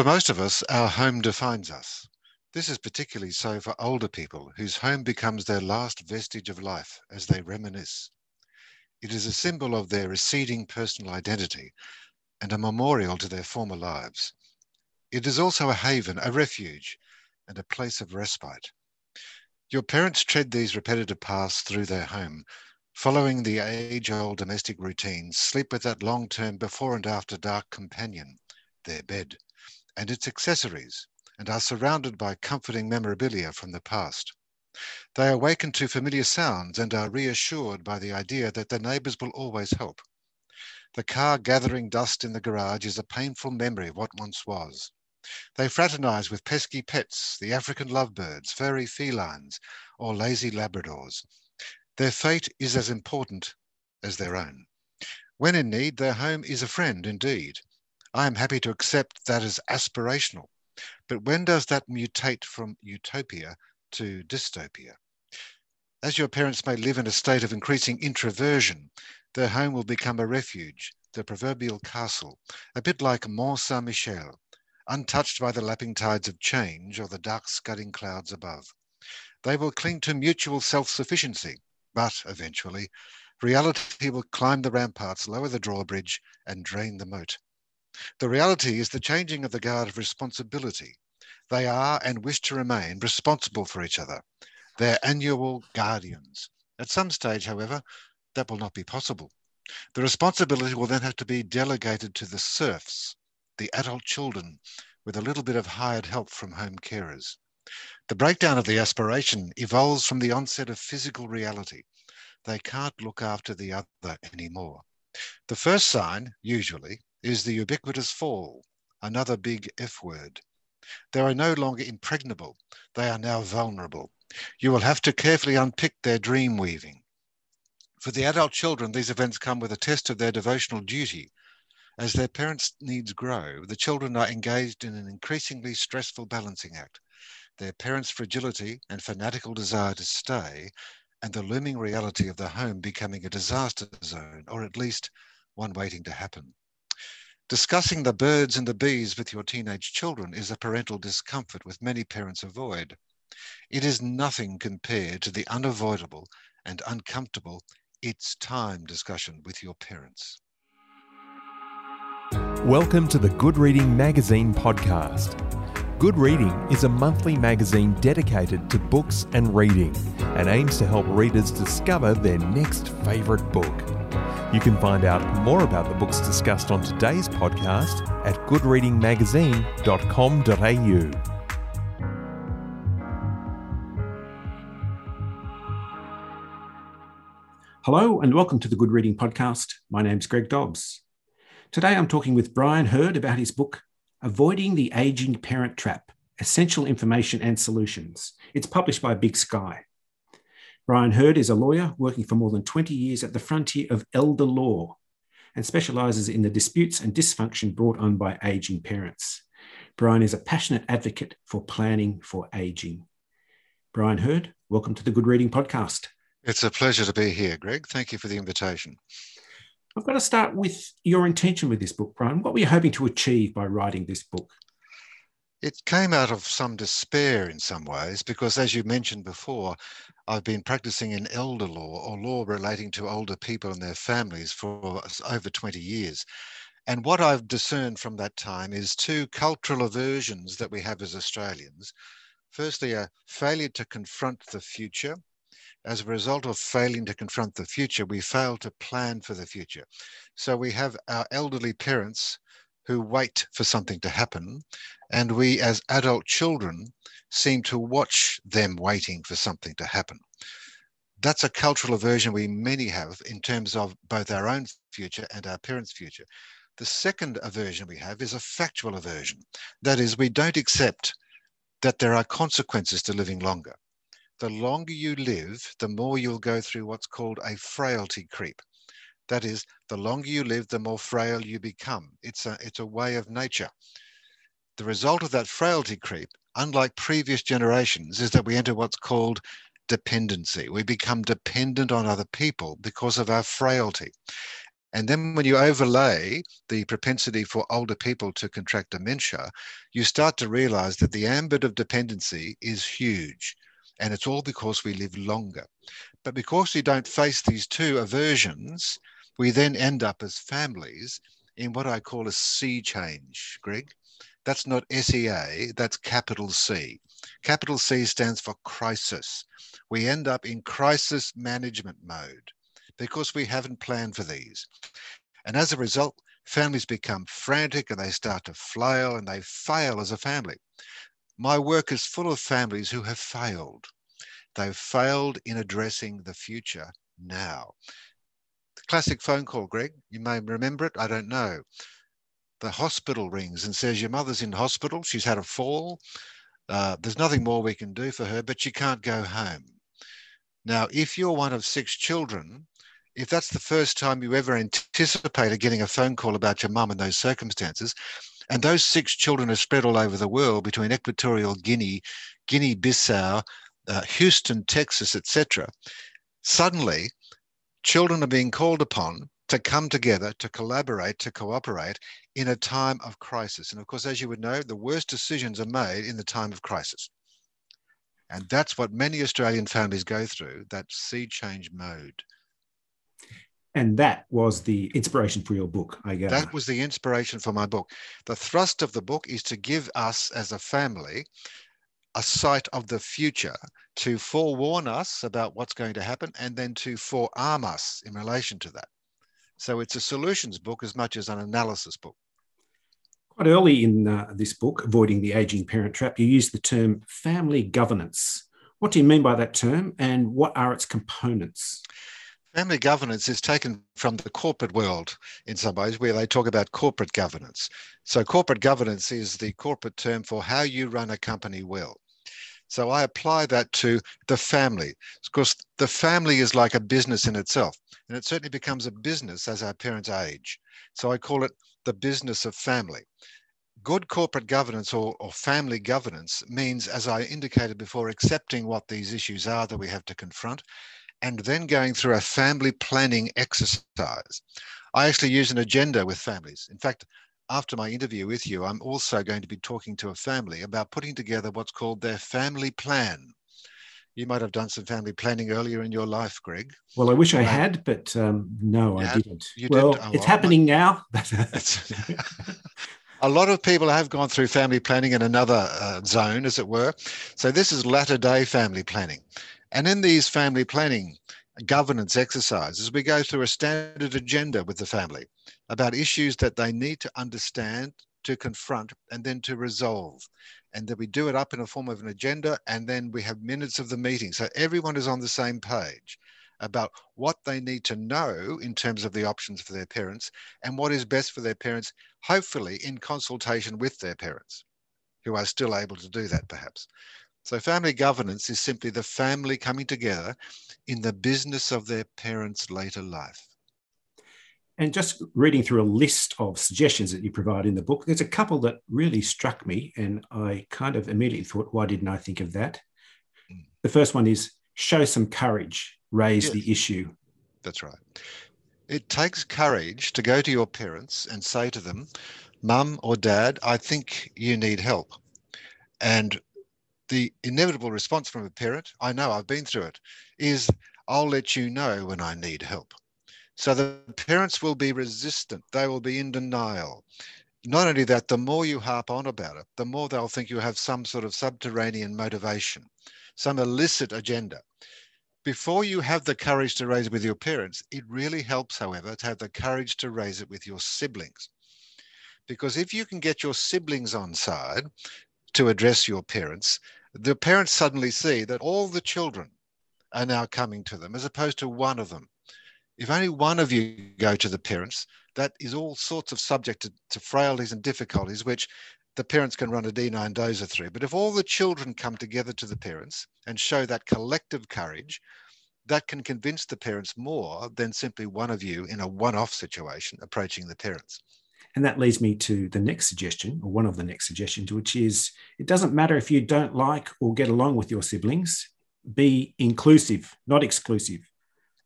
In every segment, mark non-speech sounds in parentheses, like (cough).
For most of us, our home defines us. This is particularly so for older people whose home becomes their last vestige of life as they reminisce. It is a symbol of their receding personal identity and a memorial to their former lives. It is also a haven, a refuge, and a place of respite. Your parents tread these repetitive paths through their home, following the age old domestic routines, sleep with that long term before and after dark companion, their bed, and its accessories, and are surrounded by comforting memorabilia from the past. They awaken to familiar sounds and are reassured by the idea that their neighbours will always help. The car gathering dust in the garage is a painful memory of what once was. They fraternize with pesky pets, the African lovebirds, furry felines, or lazy Labradors. Their fate is as important as their own. When in need, their home is a friend indeed. I am happy to accept that as aspirational. But when does that mutate from utopia to dystopia? As your parents may live in a state of increasing introversion, their home will become a refuge, the proverbial castle, a bit like Mont Saint Michel, untouched by the lapping tides of change or the dark scudding clouds above. They will cling to mutual self sufficiency, but eventually, reality will climb the ramparts, lower the drawbridge, and drain the moat. The reality is the changing of the guard of responsibility. They are and wish to remain responsible for each other, their annual guardians. At some stage, however, that will not be possible. The responsibility will then have to be delegated to the serfs, the adult children, with a little bit of hired help from home carers. The breakdown of the aspiration evolves from the onset of physical reality. They can't look after the other anymore. The first sign, usually, is the ubiquitous fall, another big F word. They are no longer impregnable, they are now vulnerable. You will have to carefully unpick their dream weaving. For the adult children, these events come with a test of their devotional duty. As their parents' needs grow, the children are engaged in an increasingly stressful balancing act. Their parents' fragility and fanatical desire to stay, and the looming reality of the home becoming a disaster zone, or at least one waiting to happen. Discussing the birds and the bees with your teenage children is a parental discomfort with many parents avoid. It is nothing compared to the unavoidable and uncomfortable it's time discussion with your parents. Welcome to the Good Reading Magazine podcast. Good Reading is a monthly magazine dedicated to books and reading and aims to help readers discover their next favourite book. You can find out more about the books discussed on today's podcast at goodreadingmagazine.com.au. Hello and welcome to the Good Reading Podcast. My name's Greg Dobbs. Today I'm talking with Brian Herd about his book, Avoiding the Aging Parent Trap Essential Information and Solutions. It's published by Big Sky. Brian Herd is a lawyer working for more than 20 years at the frontier of elder law and specialises in the disputes and dysfunction brought on by ageing parents. Brian is a passionate advocate for planning for ageing. Brian Herd, welcome to the Good Reading Podcast. It's a pleasure to be here, Greg. Thank you for the invitation. I've got to start with your intention with this book, Brian. What were you hoping to achieve by writing this book? It came out of some despair in some ways because, as you mentioned before, I've been practicing in elder law or law relating to older people and their families for over 20 years. And what I've discerned from that time is two cultural aversions that we have as Australians. Firstly, a failure to confront the future. As a result of failing to confront the future, we fail to plan for the future. So we have our elderly parents who wait for something to happen. And we, as adult children, seem to watch them waiting for something to happen. That's a cultural aversion we many have in terms of both our own future and our parents' future. The second aversion we have is a factual aversion. That is, we don't accept that there are consequences to living longer. The longer you live, the more you'll go through what's called a frailty creep. That is, the longer you live, the more frail you become. It's a, it's a way of nature. The result of that frailty creep, unlike previous generations, is that we enter what's called dependency. We become dependent on other people because of our frailty. And then when you overlay the propensity for older people to contract dementia, you start to realize that the ambit of dependency is huge. And it's all because we live longer. But because we don't face these two aversions, we then end up as families in what I call a sea change, Greg. That's not SEA, that's capital C. Capital C stands for crisis. We end up in crisis management mode because we haven't planned for these. And as a result, families become frantic and they start to flail and they fail as a family. My work is full of families who have failed. They've failed in addressing the future now. Classic phone call, Greg, you may remember it, I don't know. The hospital rings and says, Your mother's in hospital, she's had a fall. Uh, there's nothing more we can do for her, but she can't go home. Now, if you're one of six children, if that's the first time you ever anticipated getting a phone call about your mum in those circumstances, and those six children are spread all over the world between Equatorial Guinea, Guinea Bissau, uh, Houston, Texas, etc., suddenly children are being called upon to come together, to collaborate, to cooperate in a time of crisis. And of course, as you would know, the worst decisions are made in the time of crisis. And that's what many Australian families go through, that sea change mode. And that was the inspiration for your book, I guess. That was the inspiration for my book. The thrust of the book is to give us as a family a sight of the future to forewarn us about what's going to happen and then to forearm us in relation to that. So it's a solutions book as much as an analysis book. Quite early in uh, this book, Avoiding the Aging Parent Trap, you use the term family governance. What do you mean by that term and what are its components? Family governance is taken from the corporate world in some ways, where they talk about corporate governance. So, corporate governance is the corporate term for how you run a company well. So, I apply that to the family. Of course, the family is like a business in itself, and it certainly becomes a business as our parents age. So, I call it the business of family. Good corporate governance or, or family governance means, as I indicated before, accepting what these issues are that we have to confront and then going through a family planning exercise. I actually use an agenda with families. In fact, after my interview with you, I'm also going to be talking to a family about putting together what's called their family plan. You might have done some family planning earlier in your life, Greg. Well, I wish I had, but um, no, I didn't. You well, did? Oh, it's well, happening now. (laughs) (laughs) a lot of people have gone through family planning in another uh, zone, as it were. So this is latter day family planning. And in these family planning governance exercises, we go through a standard agenda with the family about issues that they need to understand, to confront, and then to resolve. And then we do it up in a form of an agenda, and then we have minutes of the meeting. So everyone is on the same page about what they need to know in terms of the options for their parents and what is best for their parents, hopefully in consultation with their parents, who are still able to do that perhaps. So, family governance is simply the family coming together in the business of their parents' later life. And just reading through a list of suggestions that you provide in the book, there's a couple that really struck me, and I kind of immediately thought, why didn't I think of that? Mm. The first one is show some courage, raise yes. the issue. That's right. It takes courage to go to your parents and say to them, Mum or Dad, I think you need help. And the inevitable response from a parent, I know I've been through it, is I'll let you know when I need help. So the parents will be resistant, they will be in denial. Not only that, the more you harp on about it, the more they'll think you have some sort of subterranean motivation, some illicit agenda. Before you have the courage to raise it with your parents, it really helps, however, to have the courage to raise it with your siblings. Because if you can get your siblings on side to address your parents, the parents suddenly see that all the children are now coming to them as opposed to one of them. If only one of you go to the parents, that is all sorts of subject to, to frailties and difficulties, which the parents can run a D9 dozer through. But if all the children come together to the parents and show that collective courage, that can convince the parents more than simply one of you in a one off situation approaching the parents. And that leads me to the next suggestion, or one of the next suggestions, which is it doesn't matter if you don't like or get along with your siblings, be inclusive, not exclusive,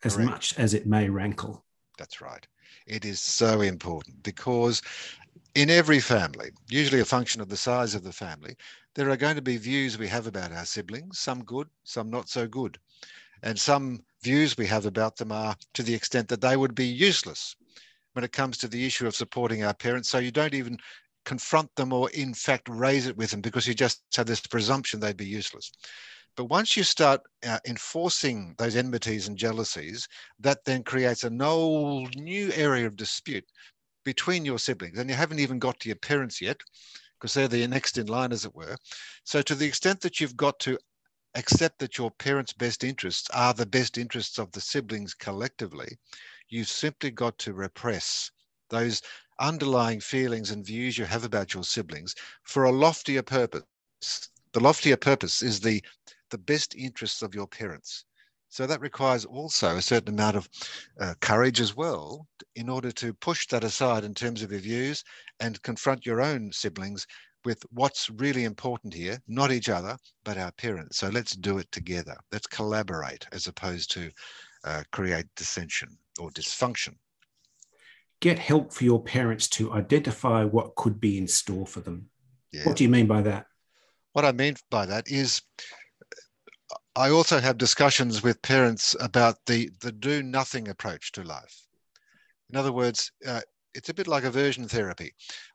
as Correct. much as it may rankle. That's right. It is so important because in every family, usually a function of the size of the family, there are going to be views we have about our siblings, some good, some not so good. And some views we have about them are to the extent that they would be useless when it comes to the issue of supporting our parents. So you don't even confront them or, in fact, raise it with them because you just have this presumption they'd be useless. But once you start uh, enforcing those enmities and jealousies, that then creates a whole new area of dispute between your siblings. And you haven't even got to your parents yet, because they're the next in line, as it were. So, to the extent that you've got to accept that your parents' best interests are the best interests of the siblings collectively, you've simply got to repress those underlying feelings and views you have about your siblings for a loftier purpose. The loftier purpose is the the best interests of your parents. So that requires also a certain amount of uh, courage as well in order to push that aside in terms of your views and confront your own siblings with what's really important here, not each other, but our parents. So let's do it together. Let's collaborate as opposed to uh, create dissension or dysfunction. Get help for your parents to identify what could be in store for them. Yeah. What do you mean by that? What I mean by that is I also have discussions with parents about the, the do nothing approach to life. In other words, uh, it's a bit like aversion therapy.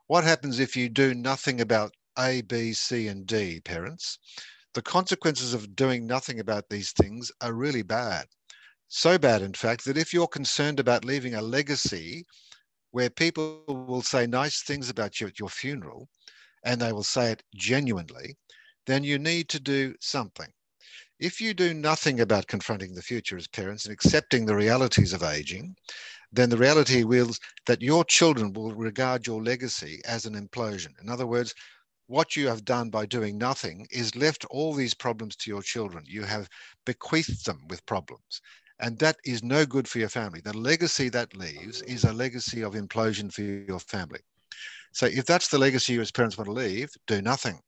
What happens if you do nothing about A, B, C, and D, parents? The consequences of doing nothing about these things are really bad. So bad, in fact, that if you're concerned about leaving a legacy where people will say nice things about you at your funeral, and they will say it genuinely, then you need to do something. If you do nothing about confronting the future as parents and accepting the realities of aging, then the reality will that your children will regard your legacy as an implosion. In other words, what you have done by doing nothing is left all these problems to your children. You have bequeathed them with problems. And that is no good for your family. The legacy that leaves is a legacy of implosion for your family. So if that's the legacy you as parents want to leave, do nothing.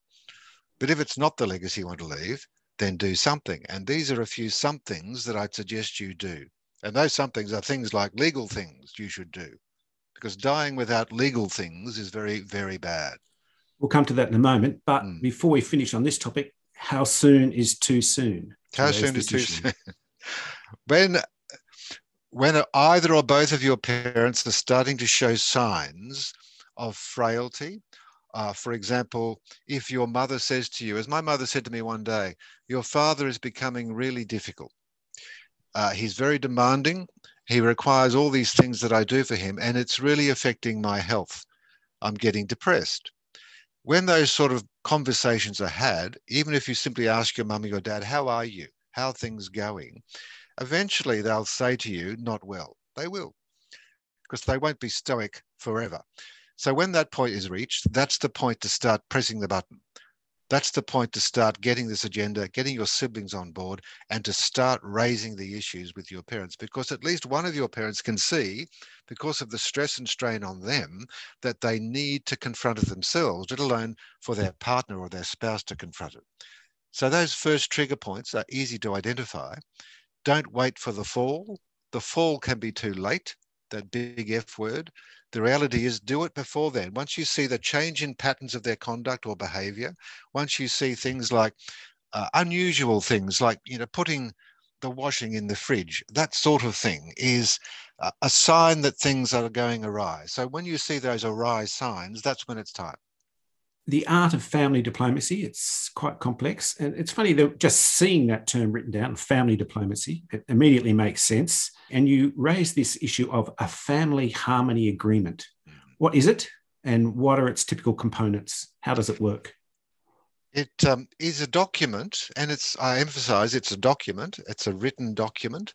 But if it's not the legacy you want to leave, then do something. And these are a few somethings that I'd suggest you do. And those somethings are things like legal things you should do, because dying without legal things is very, very bad. We'll come to that in a moment. But mm. before we finish on this topic, how soon is too soon? How soon is too soon? (laughs) when when either or both of your parents are starting to show signs of frailty uh, for example, if your mother says to you, as my mother said to me one day, your father is becoming really difficult. Uh, he's very demanding. He requires all these things that I do for him, and it's really affecting my health. I'm getting depressed. When those sort of conversations are had, even if you simply ask your mum or your dad, How are you? How are things going? Eventually they'll say to you, Not well. They will, because they won't be stoic forever. So when that point is reached, that's the point to start pressing the button. That's the point to start getting this agenda, getting your siblings on board, and to start raising the issues with your parents. Because at least one of your parents can see, because of the stress and strain on them, that they need to confront it themselves, let alone for their partner or their spouse to confront it. So those first trigger points are easy to identify. Don't wait for the fall. The fall can be too late, that big F word. The reality is, do it before then. Once you see the change in patterns of their conduct or behavior, once you see things like uh, unusual things like, you know, putting the washing in the fridge, that sort of thing is a, a sign that things are going awry. So when you see those awry signs, that's when it's time the art of family diplomacy. It's quite complex. And it's funny that just seeing that term written down, family diplomacy, it immediately makes sense. And you raise this issue of a family harmony agreement. What is it? And what are its typical components? How does it work? It um, is a document, and it's, I emphasize, it's a document, it's a written document,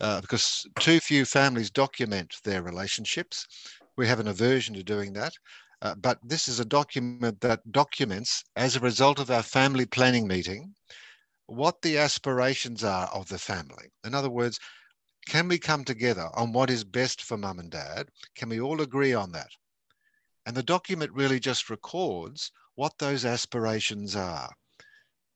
uh, because too few families document their relationships. We have an aversion to doing that. Uh, but this is a document that documents, as a result of our family planning meeting, what the aspirations are of the family. In other words, can we come together on what is best for mum and dad? Can we all agree on that? And the document really just records what those aspirations are.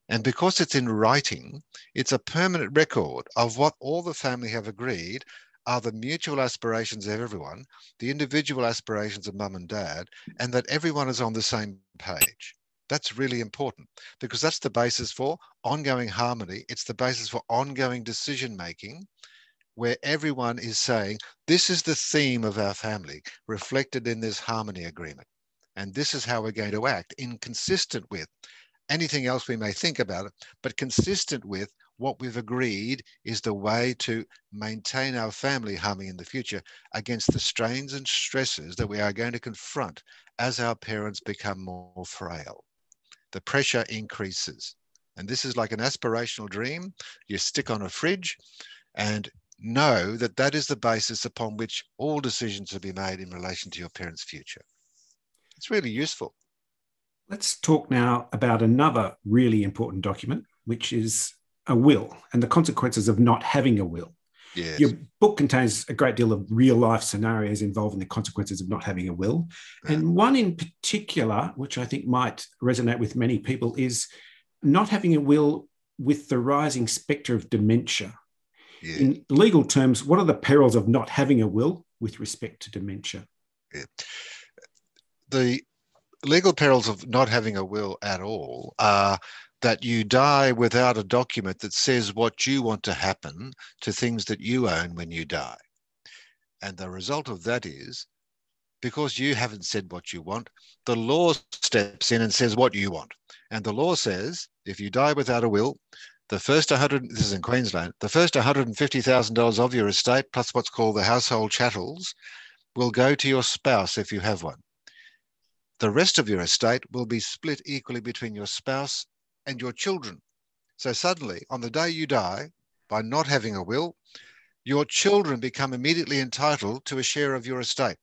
And because it's in writing, it's a permanent record of what all the family have agreed are the mutual aspirations of everyone, the individual aspirations of mum and dad, and that everyone is on the same page. That's really important because that's the basis for ongoing harmony. It's the basis for ongoing decision making where everyone is saying, this is the theme of our family reflected in this harmony agreement. And this is how we're going to act, inconsistent with anything else we may think about it, but consistent with what we've agreed is the way to maintain our family harmony in the future against the strains and stresses that we are going to confront as our parents become more frail. The pressure increases. And this is like an aspirational dream. You stick on a fridge and know that that is the basis upon which all decisions will be made in relation to your parents' future. It's really useful. Let's talk now about another really important document, which is a will and the consequences of not having a will. Yes. Your book contains a great deal of real life scenarios involving the consequences of not having a will. Yeah. And one in particular, which I think might resonate with many people, is not having a will with the rising spectre of dementia. Yeah. In legal terms, what are the perils of not having a will with respect to dementia? the legal perils of not having a will at all are that you die without a document that says what you want to happen to things that you own when you die. And the result of that is because you haven't said what you want, the law steps in and says what you want. And the law says if you die without a will, the first 100, this is in Queensland, the first $150,000 of your estate, plus what's called the household chattels, will go to your spouse if you have one. The rest of your estate will be split equally between your spouse and your children. So suddenly, on the day you die, by not having a will, your children become immediately entitled to a share of your estate.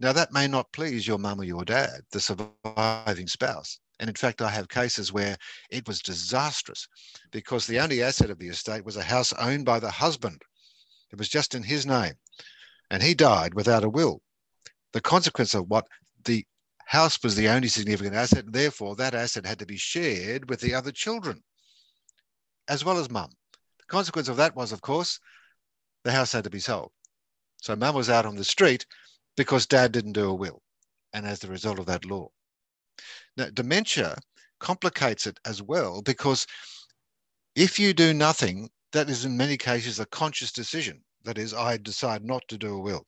Now, that may not please your mum or your dad, the surviving spouse. And in fact, I have cases where it was disastrous because the only asset of the estate was a house owned by the husband. It was just in his name. And he died without a will. The consequence of what the house was the only significant asset, and therefore that asset had to be shared with the other children, as well as mum. The consequence of that was, of course, the house had to be sold. So mum was out on the street because dad didn't do a will, and as the result of that law. Now, dementia complicates it as well because if you do nothing, that is in many cases a conscious decision. That is, I decide not to do a will.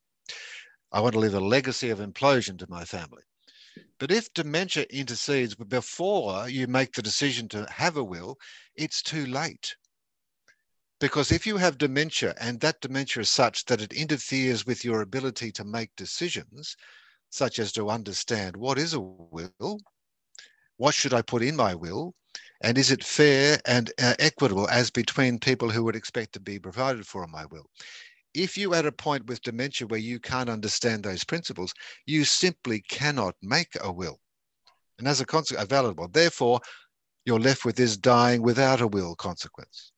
I want to leave a legacy of implosion to my family. But if dementia intercedes before you make the decision to have a will, it's too late. Because if you have dementia and that dementia is such that it interferes with your ability to make decisions, such as to understand what is a will, what should I put in my will, and is it fair and uh, equitable as between people who would expect to be provided for in my will? If you are at a point with dementia where you can't understand those principles, you simply cannot make a will. And as a consequence, a valid one. Therefore, you're left with this dying without a will consequence,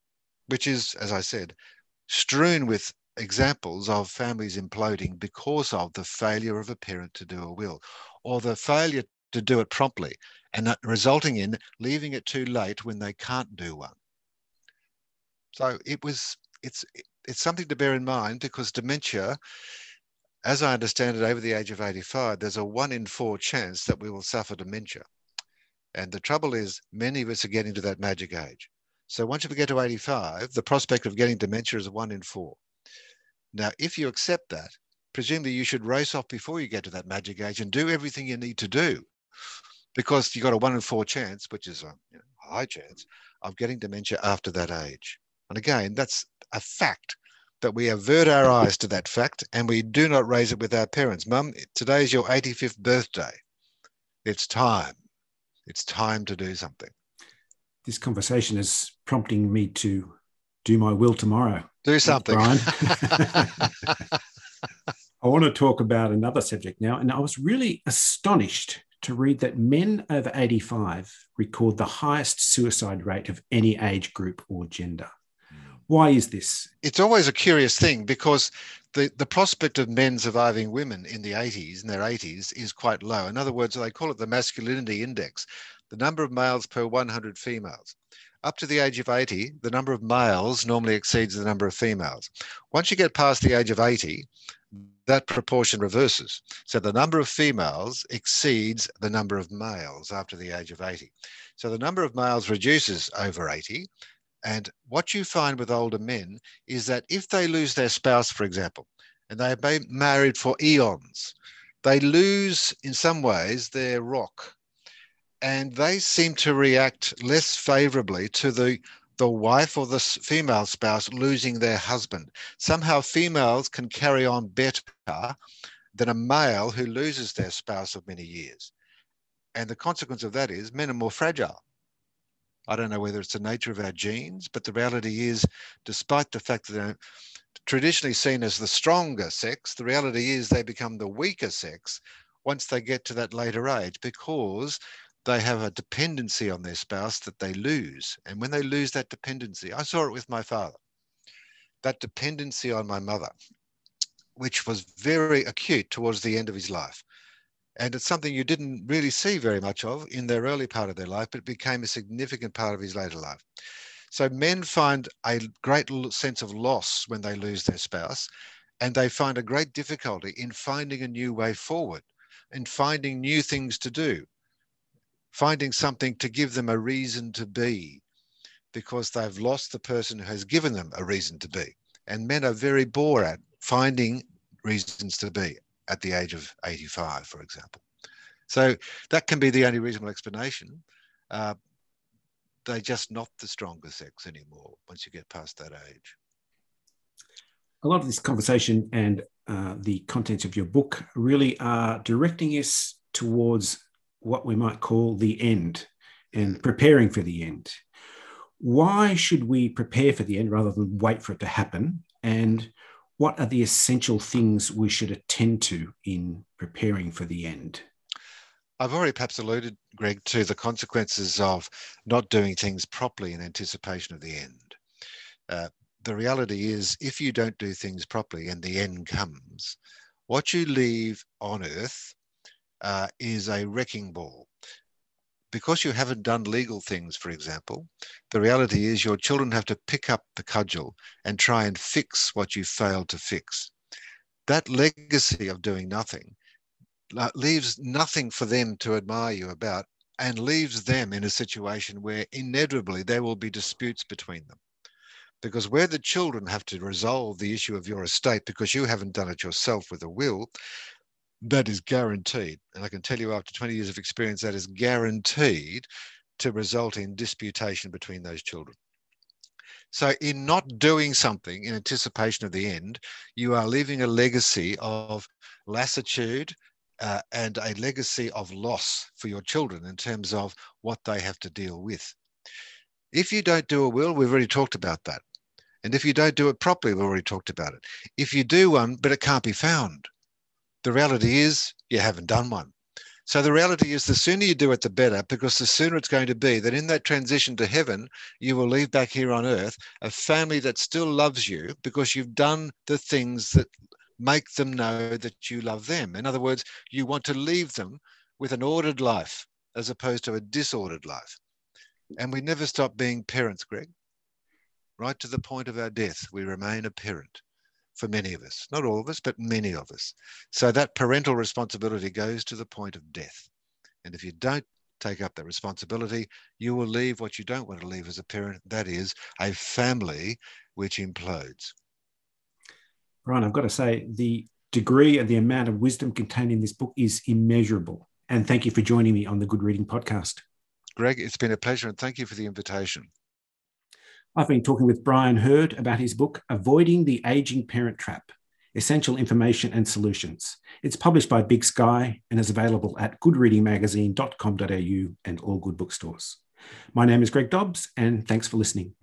which is, as I said, strewn with examples of families imploding because of the failure of a parent to do a will or the failure to do it promptly and resulting in leaving it too late when they can't do one. So it was, it's, it's something to bear in mind because dementia, as I understand it, over the age of 85, there's a one in four chance that we will suffer dementia. And the trouble is, many of us are getting to that magic age. So once you get to 85, the prospect of getting dementia is a one in four. Now, if you accept that, presumably you should race off before you get to that magic age and do everything you need to do because you've got a one in four chance, which is a high chance, of getting dementia after that age. And again, that's a fact that we avert our eyes to that fact and we do not raise it with our parents. Mum, today is your 85th birthday. It's time. It's time to do something. This conversation is prompting me to do my will tomorrow. Do something. Brian. (laughs) I want to talk about another subject now. And I was really astonished to read that men over 85 record the highest suicide rate of any age group or gender. Why is this? It's always a curious thing because the, the prospect of men surviving women in the 80s, in their 80s, is quite low. In other words, they call it the masculinity index, the number of males per 100 females. up to the age of 80, the number of males normally exceeds the number of females. Once you get past the age of 80, that proportion reverses. So the number of females exceeds the number of males after the age of 80. So the number of males reduces over 80. And what you find with older men is that if they lose their spouse, for example, and they've been married for eons, they lose in some ways their rock and they seem to react less favorably to the the wife or the female spouse losing their husband. Somehow females can carry on better than a male who loses their spouse of many years. And the consequence of that is men are more fragile. I don't know whether it's the nature of our genes, but the reality is, despite the fact that they're traditionally seen as the stronger sex, the reality is they become the weaker sex once they get to that later age because they have a dependency on their spouse that they lose. And when they lose that dependency, I saw it with my father, that dependency on my mother, which was very acute towards the end of his life. And it's something you didn't really see very much of in their early part of their life, but it became a significant part of his later life. So men find a great sense of loss when they lose their spouse, and they find a great difficulty in finding a new way forward, in finding new things to do finding something to give them a reason to be because they've lost the person who has given them a reason to be. And men are very bored at finding reasons to be at the age of 85, for example. So that can be the only reasonable explanation. Uh, they're just not the stronger sex anymore once you get past that age. A lot of this conversation and uh, the contents of your book really are directing us towards what we might call the end and preparing for the end. Why should we prepare for the end rather than wait for it to happen? And what are the essential things we should attend to in preparing for the end? I've already perhaps alluded, Greg, to the consequences of not doing things properly in anticipation of the end. Uh, the reality is, if you don't do things properly and the end comes, what you leave on earth uh, is a wrecking ball. Because you haven't done legal things, for example, the reality is your children have to pick up the cudgel and try and fix what you failed to fix. That legacy of doing nothing uh, leaves nothing for them to admire you about and leaves them in a situation where inevitably there will be disputes between them. Because where the children have to resolve the issue of your estate because you haven't done it yourself with a will, that is guaranteed. And I can tell you after 20 years of experience, that is guaranteed to result in disputation between those children. So, in not doing something in anticipation of the end, you are leaving a legacy of lassitude uh, and a legacy of loss for your children in terms of what they have to deal with. If you don't do a will, we've already talked about that. And if you don't do it properly, we've already talked about it. If you do one, but it can't be found, the reality is you haven't done one. So the reality is the sooner you do it, the better, because the sooner it's going to be that in that transition to heaven, you will leave back here on earth a family that still loves you because you've done the things that make them know that you love them. In other words, you want to leave them with an ordered life as opposed to a disordered life. And we never stop being parents, Greg. Right to the point of our death, we remain a parent for many of us, not all of us, but many of us. So that parental responsibility goes to the point of death. And if you don't take up that responsibility, you will leave what you don't want to leave as a parent that is, a family which implodes. Brian, I've got to say, the degree and the amount of wisdom contained in this book is immeasurable. And thank you for joining me on the Good Reading Podcast. Greg, it's been a pleasure and thank you for the invitation. I've been talking with Brian Herd about his book, Avoiding the Aging Parent Trap Essential Information and Solutions. It's published by Big Sky and is available at goodreadingmagazine.com.au and all good bookstores. My name is Greg Dobbs, and thanks for listening.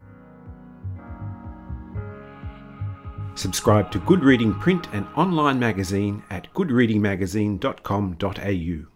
Subscribe to Good Reading print and online magazine at goodreadingmagazine.com.au.